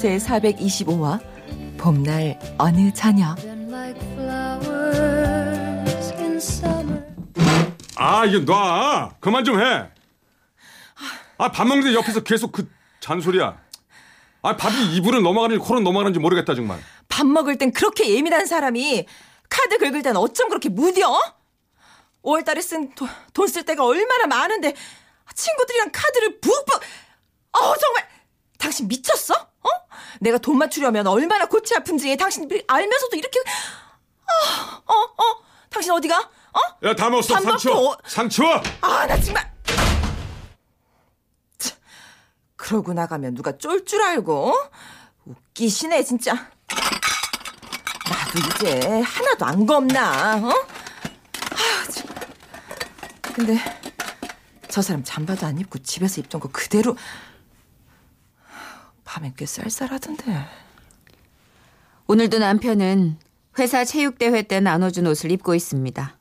제 425화 봄날 어느 저녁 아 이거 놔 그만 좀 해. 아 밥 먹는데 옆에서 계속 그 잔소리야. 아 밥이 입으로 넘어가는지 코로 넘어가는지 모르겠다 정말. 밥 먹을 땐 그렇게 예민한 사람이 카드 긁을 땐 어쩜 그렇게 무뎌? 5월달에 쓴 돈 쓸 때가 얼마나 많은데 친구들이랑 카드를 북북 어 정말 당신 미쳤어? 어? 내가 돈 맞추려면 얼마나 골치 아픈지 당신 알면서도 이렇게 어, 어, 어. 당신 어디가? 어? 야, 다 먹었어. 밥 상추. 어- 상추. 아, 나 정말. 참, 그러고 나가면 누가 쫄 줄 알고? 어? 웃기시네, 진짜. 나도 이제 하나도 안 겁나, 어? 아, 참. 근데 저 사람 잠바도 안 입고 집에서 입던 거 그대로 밤엔 꽤 쌀쌀하던데. 오늘도 남편은 회사 체육대회 때 나눠준 옷을 입고 있습니다.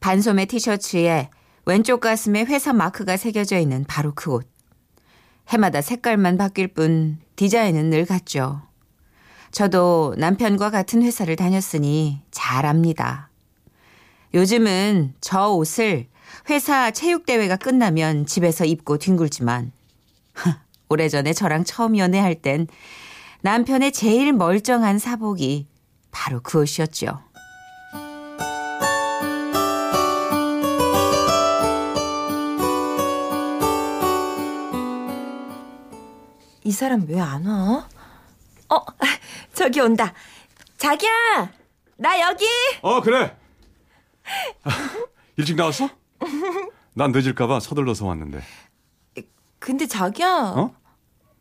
반소매 티셔츠에 왼쪽 가슴에 회사 마크가 새겨져 있는 바로 그 옷. 해마다 색깔만 바뀔 뿐 디자인은 늘 같죠. 저도 남편과 같은 회사를 다녔으니 잘 압니다. 요즘은 저 옷을 회사 체육대회가 끝나면 집에서 입고 뒹굴지만 오래전에 저랑 처음 연애할 땐 남편의 제일 멀쩡한 사복이 바로 그 옷이었죠. 이 사람 왜 안 와? 어, 저기 온다. 자기야, 나 여기. 어 그래. 아, 일찍 나왔어? 난 늦을까봐 서둘러서 왔는데. 근데 자기야, 어?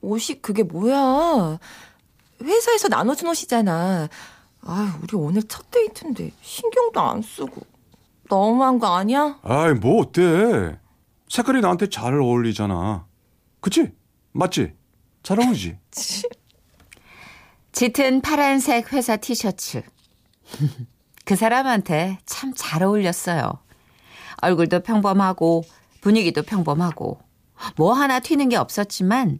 옷이 그게 뭐야? 회사에서 나눠준 옷이잖아. 아, 우리 오늘 첫 데이트인데 신경도 안 쓰고 너무한 거 아니야? 아이 뭐 어때? 색깔이 나한테 잘 어울리잖아. 그치? 맞지? 잘 어울리지. 짙은 파란색 회사 티셔츠. 그 사람한테 참 잘 어울렸어요. 얼굴도 평범하고 분위기도 평범하고 뭐 하나 튀는 게 없었지만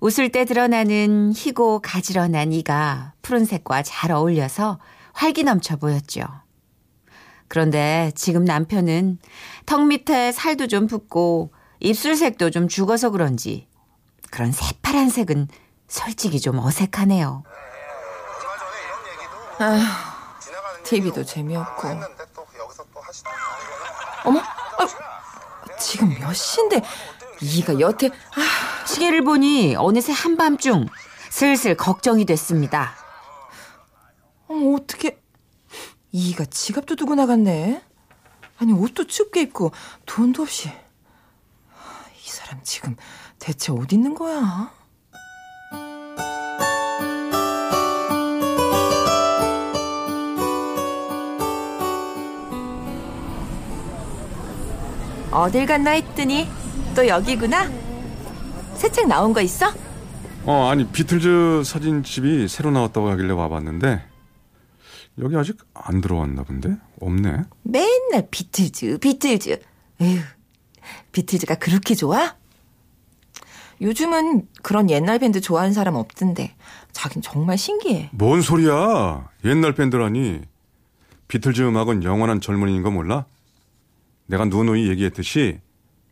웃을 때 드러나는 희고 가지런한 이가 푸른색과 잘 어울려서 활기 넘쳐 보였죠. 그런데 지금 남편은 턱 밑에 살도 좀 붓고 입술색도 좀 죽어서 그런지 그런 새파란 색은 솔직히 좀 어색하네요. 아휴, TV도 재미없고. 어머, 아유, 지금 몇 시인데 이가 여태 아, 시계를 보니 어느새 한밤중 슬슬 걱정이 됐습니다. 어머 어떻게 이가 지갑도 두고 나갔네. 아니 옷도 춥게 입고 돈도 없이 이 사람 지금 대체 어디 있는 거야? 어딜 갔나 했더니 또 여기구나. 새 책 나온 거 있어? 어 아니 비틀즈 사진집이 새로 나왔다고 하길래 와봤는데 여기 아직 안 들어왔나 본데 없네. 맨날 비틀즈, 비틀즈. 에휴, 비틀즈가 그렇게 좋아? 요즘은 그런 옛날 밴드 좋아하는 사람 없던데. 자긴 정말 신기해. 뭔 소리야? 옛날 밴드라니. 비틀즈 음악은 영원한 젊은이인 거 몰라? 내가 누누이 얘기했듯이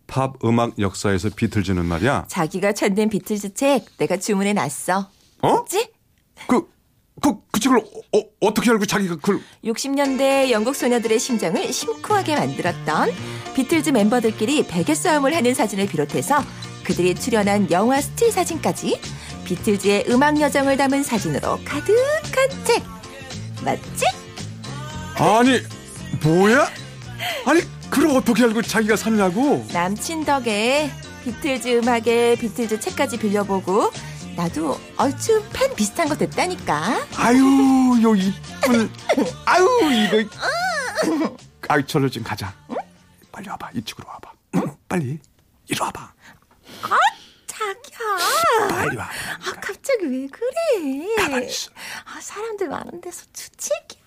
팝 음악 역사에서 비틀즈는 말이야. 자기가 찾는 비틀즈 책 내가 주문해 놨어. 어? 그치? 그, 그, 그 책을 어, 어, 떻게 알고 자기가 그걸 60년대 영국 소녀들의 심장을 심쿵하게 만들었던 비틀즈 멤버들끼리 베개 싸움을 하는 사진을 비롯해서 그들이 출연한 영화 스틸 사진까지 비틀즈의 음악 여정을 담은 사진으로 가득한 책. 맞지? 아니, 뭐야? 아니, 그걸 어떻게 알고 자기가 샀냐고? 남친 덕에 비틀즈 음악에 비틀즈 책까지 빌려보고 나도 얼추 팬 비슷한 거 됐다니까. 아유, 요 이쁜. 아유, 이거. 아유, 저로 좀 가자. 빨리 와봐. 이쪽으로 와봐. 빨리. 이리 와봐. 자기야. 빨리 와. 아, 갑자기 왜 그래? 가만히 있어. 아, 사람들 많은 데서 주책이야.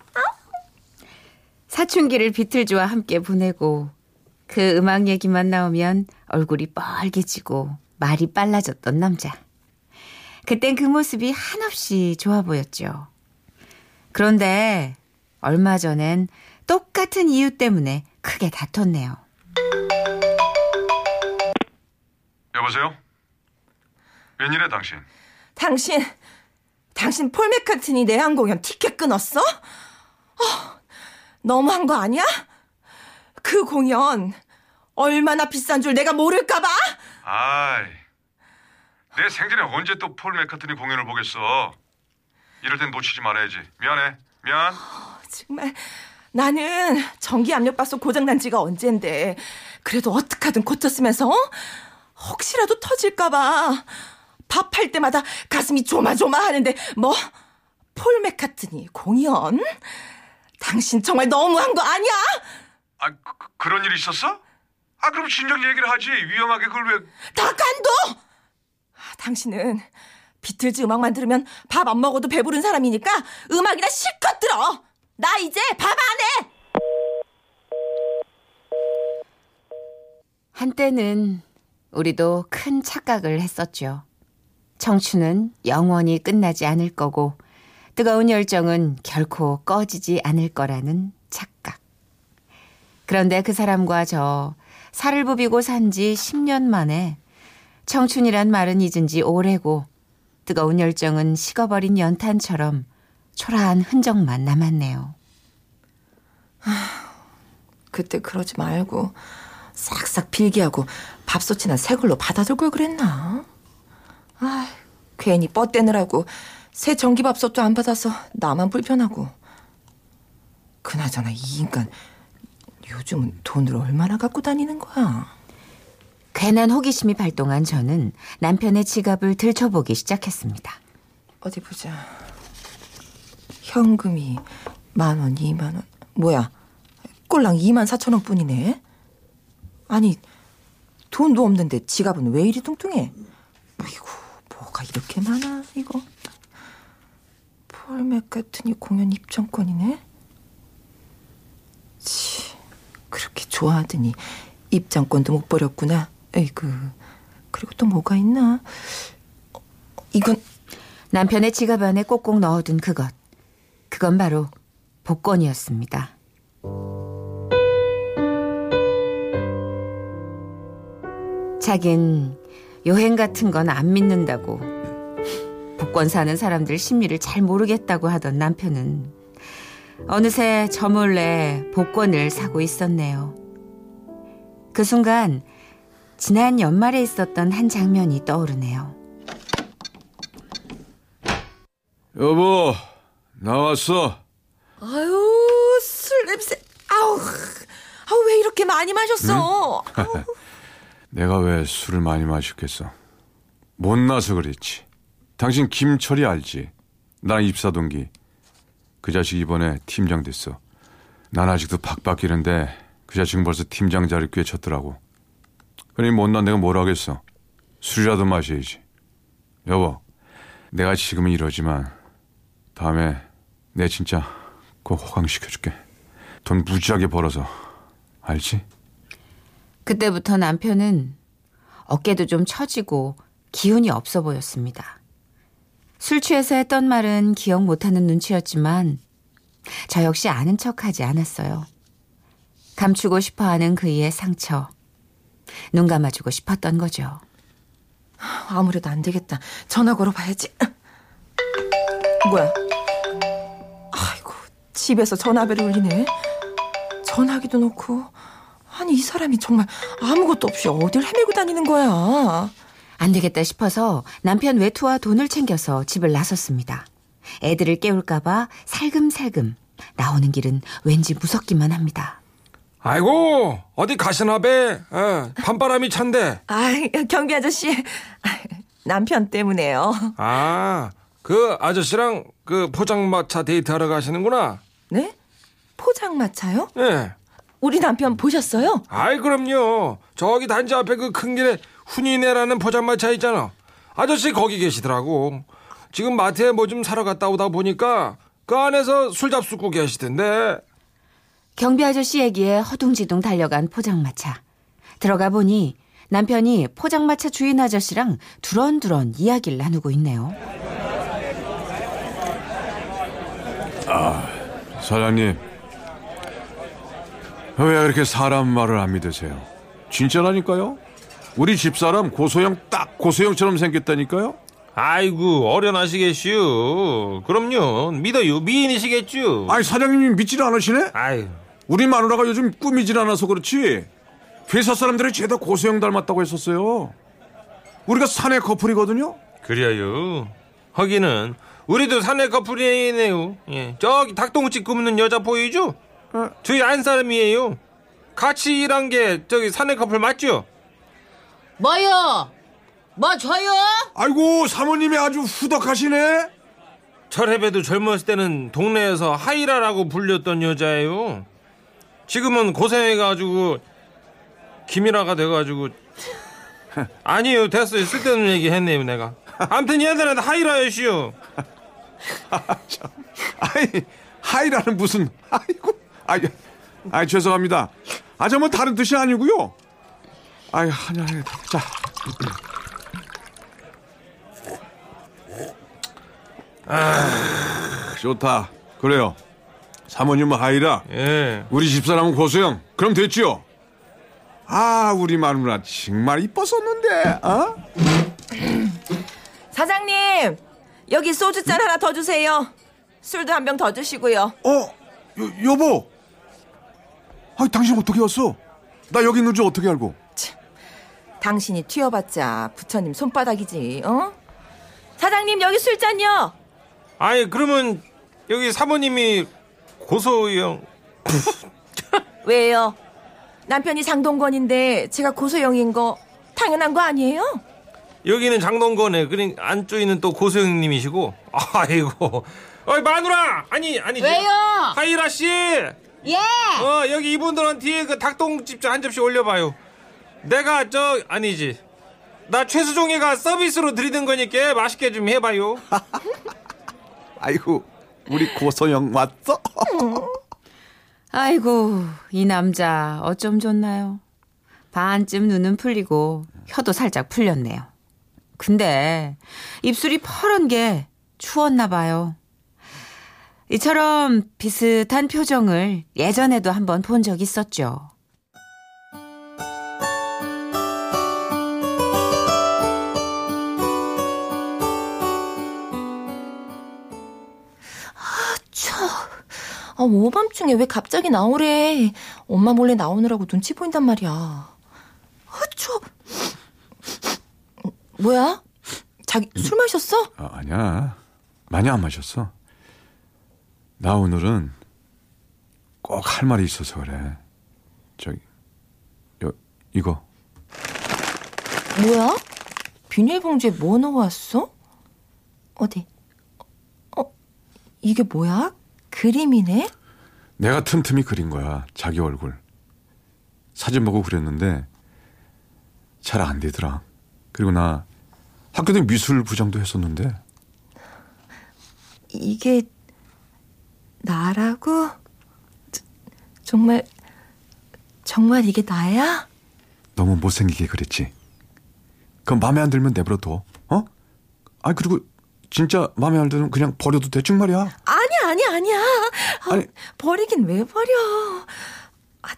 사춘기를 비틀즈와 함께 보내고 그 음악 얘기만 나오면 얼굴이 빨개지고 말이 빨라졌던 남자. 그땐 그 모습이 한없이 좋아 보였죠. 그런데 얼마 전엔 똑같은 이유 때문에 크게 다퉜네요. 여보세요? 웬일해 당신? 당신, 당신 폴 맥카트니 내한 공연 티켓 끊었어? 어, 너무한 거 아니야? 그 공연 얼마나 비싼 줄 내가 모를까봐? 아이, 내 생전에 언제 또 폴 맥카트니 공연을 보겠어? 이럴 땐 놓치지 말아야지. 미안해. 미안. 정말 나는 전기 압력밥솥 고장난 지가 언젠데 그래도 어떡하든 고쳤으면서 어? 혹시라도 터질까봐 밥할 때마다 가슴이 조마조마하는데 뭐 폴 맥카트니 공연? 당신 정말 너무한 거 아니야? 아, 그, 그런 일이 있었어? 아, 그럼 진작 얘기를 하지. 위험하게 그걸 왜... 다 간도! 아, 당신은 비틀즈 음악만 들으면 밥 안 먹어도 배부른 사람이니까 음악이나 실컷 들어! 나 이제 밥 안 해! 한때는 우리도 큰 착각을 했었죠. 청춘은 영원히 끝나지 않을 거고 뜨거운 열정은 결코 꺼지지 않을 거라는 착각. 그런데 그 사람과 저 살을 부비고 산 지 10년 만에 청춘이란 말은 잊은 지 오래고 뜨거운 열정은 식어버린 연탄처럼 초라한 흔적만 남았네요. 그때 그러지 말고 싹싹 필기하고 밥솥이나 새 걸로 받아둘 걸 그랬나? 아, 괜히 뻗대느라고 새 전기밥솥도 안 받아서 나만 불편하고. 그나저나 이 인간 요즘은 돈을 얼마나 갖고 다니는 거야? 괜한 호기심이 발동한 저는 남편의 지갑을 들춰보기 시작했습니다. 어디 보자. 현금이 만 원, 이만 원. 뭐야? 꼴랑 2만 4천 원 뿐이네. 아니, 돈도 없는데 지갑은 왜 이리 뚱뚱해? 아이고, 뭐가 이렇게 많아, 이거. 폴 맥카트니 공연 입장권이네? 치, 그렇게 좋아하더니 입장권도 못 버렸구나. 에이그. 그리고 또 뭐가 있나? 어, 이건 남편의 지갑 안에 꼭꼭 넣어둔 그것. 그건 바로 복권이었습니다. 자긴 여행 같은 건 안 믿는다고 복권 사는 사람들 심리를 잘 모르겠다고 하던 남편은 어느새 저 몰래 복권을 사고 있었네요. 그 순간 지난 연말에 있었던 한 장면이 떠오르네요. 여보, 나왔어. 아유, 술 냄새. 아우, 아우, 왜 이렇게 많이 마셨어? 아우, 내가 왜 술을 많이 마셨겠어? 못나서 그랬지. 당신 김철이 알지? 나 입사 동기. 그 자식 이번에 팀장 됐어. 난 아직도 박 바뀌는데 그 자식은 벌써 팀장 자리 꿰쳤더라고. 그러니 못난 내가 뭘 하겠어. 술이라도 마셔야지. 여보, 내가 지금은 이러지만 다음에 내 진짜 꼭 호강시켜줄게. 돈 무지하게 벌어서. 알지? 그때부터 남편은 어깨도 좀 처지고 기운이 없어 보였습니다. 술 취해서 했던 말은 기억 못하는 눈치였지만 저 역시 아는 척하지 않았어요. 감추고 싶어하는 그이의 상처, 눈 감아주고 싶었던 거죠. 아무래도 안 되겠다. 전화 걸어봐야지. 뭐야? 아이고, 집에서 전화벨을 울리네. 전화기도 놓고. 아니, 이 사람이 정말 아무것도 없이 어딜 헤매고 다니는 거야. 안 되겠다 싶어서 남편 외투와 돈을 챙겨서 집을 나섰습니다. 애들을 깨울까봐 살금살금 나오는 길은 왠지 무섭기만 합니다. 아이고 어디 가시나 봬 어, 밤바람이 찬데 아, 경비 아저씨. 아, 남편 때문에요. 아, 그 아저씨랑 그 포장마차 데이트하러 가시는구나. 네? 포장마차요? 예. 우리 남편 보셨어요? 아이, 그럼요. 저기 단지 앞에 그 큰 길에 훈이네라는 포장마차 있잖아. 아저씨 거기 계시더라고. 지금 마트에 뭐 좀 사러 갔다 오다 보니까 그 안에서 술 잡수고 계시던데. 경비 아저씨 얘기에 허둥지둥 달려간 포장마차. 들어가 보니 남편이 포장마차 주인 아저씨랑 두런두런 이야기를 나누고 있네요. 사장님, 왜 그렇게 사람 말을 안 믿으세요? 진짜라니까요? 우리 집사람 고소영 딱 고소영처럼 생겼다니까요? 아이고, 어련하시겠슈. 그럼요. 믿어요. 미인이시겠죠. 아니 사장님이 믿질 않으시네? 아유. 우리 마누라가 요즘 꾸미질 않아서 그렇지 회사 사람들이 죄다 고소영 닮았다고 했었어요. 우리가 사내 커플이거든요. 그래요. 하기는 우리도 사내 커플이네요. 예. 저기 닭똥집 굽는 여자 보이죠? 어. 저희 안 사람이에요. 같이 일한 게 저기 사내 커플 맞죠? 뭐요? 뭐 줘요? 아이고 사모님이 아주 후덕하시네. 철해배도 젊었을 때는 동네에서 하이라라고 불렸던 여자예요. 지금은 고생해가지고 김이라가 돼가지고 아니요 됐어요 쓸데없는 얘기 했네요 내가. 아무튼 얘들한테 하이라였시요. 아이 하이라는 무슨 아이고 아이 아 죄송합니다. 아저 뭐 다른 뜻이 아니고요. 아이 하냐 하냐 자아 좋다 그래요. 사모님은 하이라 예. 우리 집사람은 고소영 그럼 됐지요. 아 우리 마누라 정말 이뻤었는데 어? 사장님, 여기 소주잔 하나 더 주세요. 술도 한 병 더 주시고요. 어 여, 여보 아 당신 어떻게 왔어? 나 여기 있는 줄 어떻게 알고? 당신이 튀어봤자 부처님 손바닥이지, 어? 사장님, 여기 술잔요. 아니 그러면 여기 사모님이 고소영 왜요? 남편이 장동건인데 제가 고소영인 거 당연한 거 아니에요? 여기는 장동건에 그린 안쪽에는 또 고소영님이시고 아이고 어이 마누라 아니 아니 왜요? 하이라 씨 예. 어 여기 이분들은 뒤에 그 닭똥집 한 접시 올려봐요. 내가 저 아니지. 나 최수종이가 서비스로 드리는 거니까 맛있게 좀 해봐요. 아이고 우리 고소영 왔어? 아이고, 이 남자 어쩜 좋나요? 반쯤 눈은 풀리고 혀도 살짝 풀렸네요. 근데 입술이 퍼런 게 추웠나 봐요. 이처럼 비슷한 표정을 예전에도 한번 본 적 있었죠. 아, 오밤중에 왜 갑자기 나오래? 엄마 몰래 나오느라고 눈치 보인단 말이야. 허초. 뭐야? 자기 술 마셨어? 아, 아니야 많이 안 마셨어. 나 오늘은 꼭 할 말이 있어서 그래. 저기 요 이거 뭐야? 비닐봉지에 뭐 넣어왔어? 어디? 어, 이게 뭐야? 그림이네? 내가 틈틈이 그린 거야 자기 얼굴. 사진 보고 그렸는데 잘 안 되더라. 그리고 나 학교 때 미술 부장도 했었는데 이게 나라고? 저- 정말 정말 이게 나야? 너무 못생기게 그랬지. 그럼 마음에 안 들면 내버려둬. 어? 아 그리고 진짜 마음에 안 들면 그냥 버려도 대충 말이야. 아니야 아니야 아니야. 아, 아니. 버리긴 왜 버려? 아,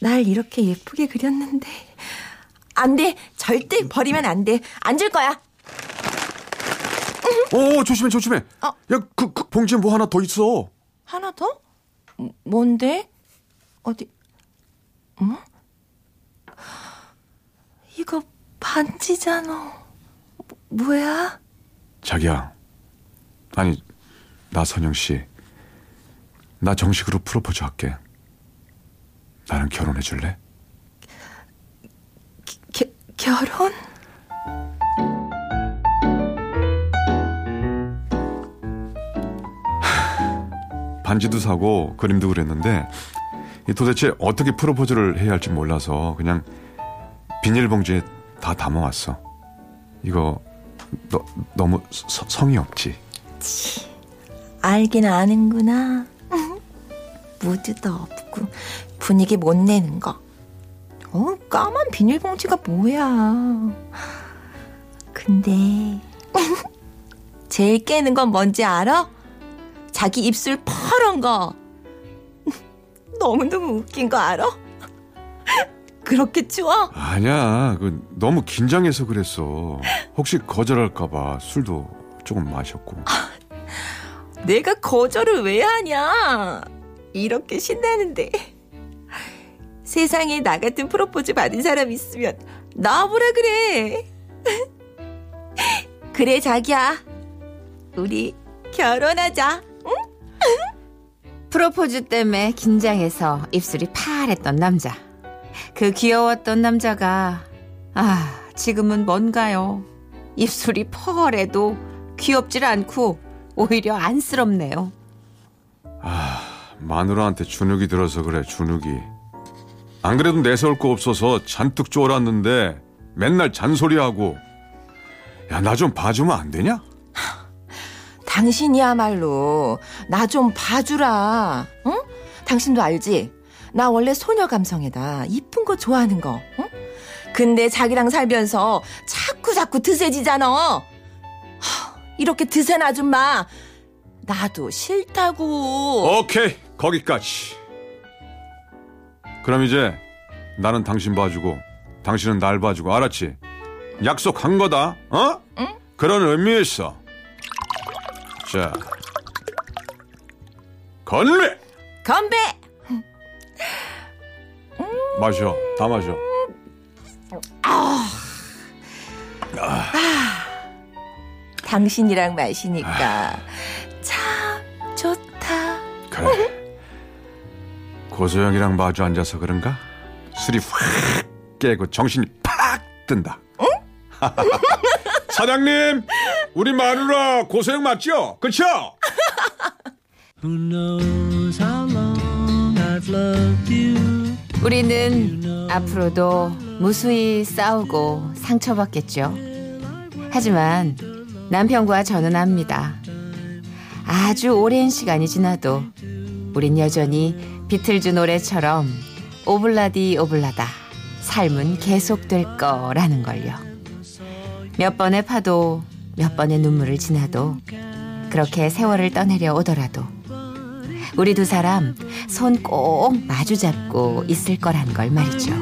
날 이렇게 예쁘게 그렸는데 안 돼. 절대 버리면 안 돼. 안 줄 거야. 어 조심해 조심해. 어. 야그 그 봉지에 뭐 하나 더 있어. 하나 더? 뭐- 뭔데? 어디? 어? 이거 반지잖아. 뭐- 뭐야? 자기야. 아니 나 선영 씨. 나 정식으로 프로포즈 할게. 나는 결혼해 줄래? 결혼? 반지도 사고 그림도 그랬는데 도대체 어떻게 프로포즈를 해야 할지 몰라서 그냥 비닐봉지에 다 담아왔어. 이거 너, 너무 서, 성의 없지? 치, 알긴 아는구나. 무드도 없고 분위기 못 내는 거. 어, 까만 비닐봉지가 뭐야. 근데 제일 깨는 건 뭔지 알아? 자기 입술 파란 거. 너무너무 웃긴 거 알아? 그렇게 추워? 아니야. 그 너무 긴장해서 그랬어. 혹시 거절할까 봐 술도 조금 마셨고. 내가 거절을 왜 하냐? 이렇게 신나는데. 세상에 나 같은 프로포즈 받은 사람 있으면 나와보라 그래. 그래, 자기야. 우리 결혼하자. 프로포즈 때문에 긴장해서 입술이 파랬던 남자. 그 귀여웠던 남자가 아 지금은 뭔가요? 입술이 펄해도 귀엽질 않고 오히려 안쓰럽네요. 마누라한테 주눅이 들어서 그래, 주눅이. 안 그래도 내세울 거 없어서 잔뜩 쫄았는데 맨날 잔소리하고. 야, 나 좀 봐주면 안 되냐? 당신이야말로 나 좀 봐주라. 응? 당신도 알지? 나 원래 소녀 감성이다. 이쁜 거 좋아하는 거. 응? 근데 자기랑 살면서 자꾸 자꾸 드세지잖아. 하, 이렇게 드센 아줌마 나도 싫다고. 오케이, 거기까지. 그럼 이제 나는 당신 봐주고 당신은 날 봐주고 알았지? 약속한 거다. 어? 그런 의미에서. 자. 건배! 건배. 마셔. 다 마셔. 당신이랑 마시니까 고소영이랑 마주 앉아서 그런가? 술이 확 깨고 정신이 팍 든다. 사장님, 우리 마누라 고소영 맞죠? 그쵸? 우리는 앞으로도 무수히 싸우고 상처받겠죠. 하지만 남편과 저는 압니다. 아주 오랜 시간이 지나도 우린 여전히 비틀즈 노래처럼 오블라디 오블라다 삶은 계속될 거라는 걸요. 몇 번의 파도, 몇 번의 눈물을 지나도 그렇게 세월을 떠내려 오더라도 우리 두 사람 손 꼭 마주 잡고 있을 거란 걸 말이죠.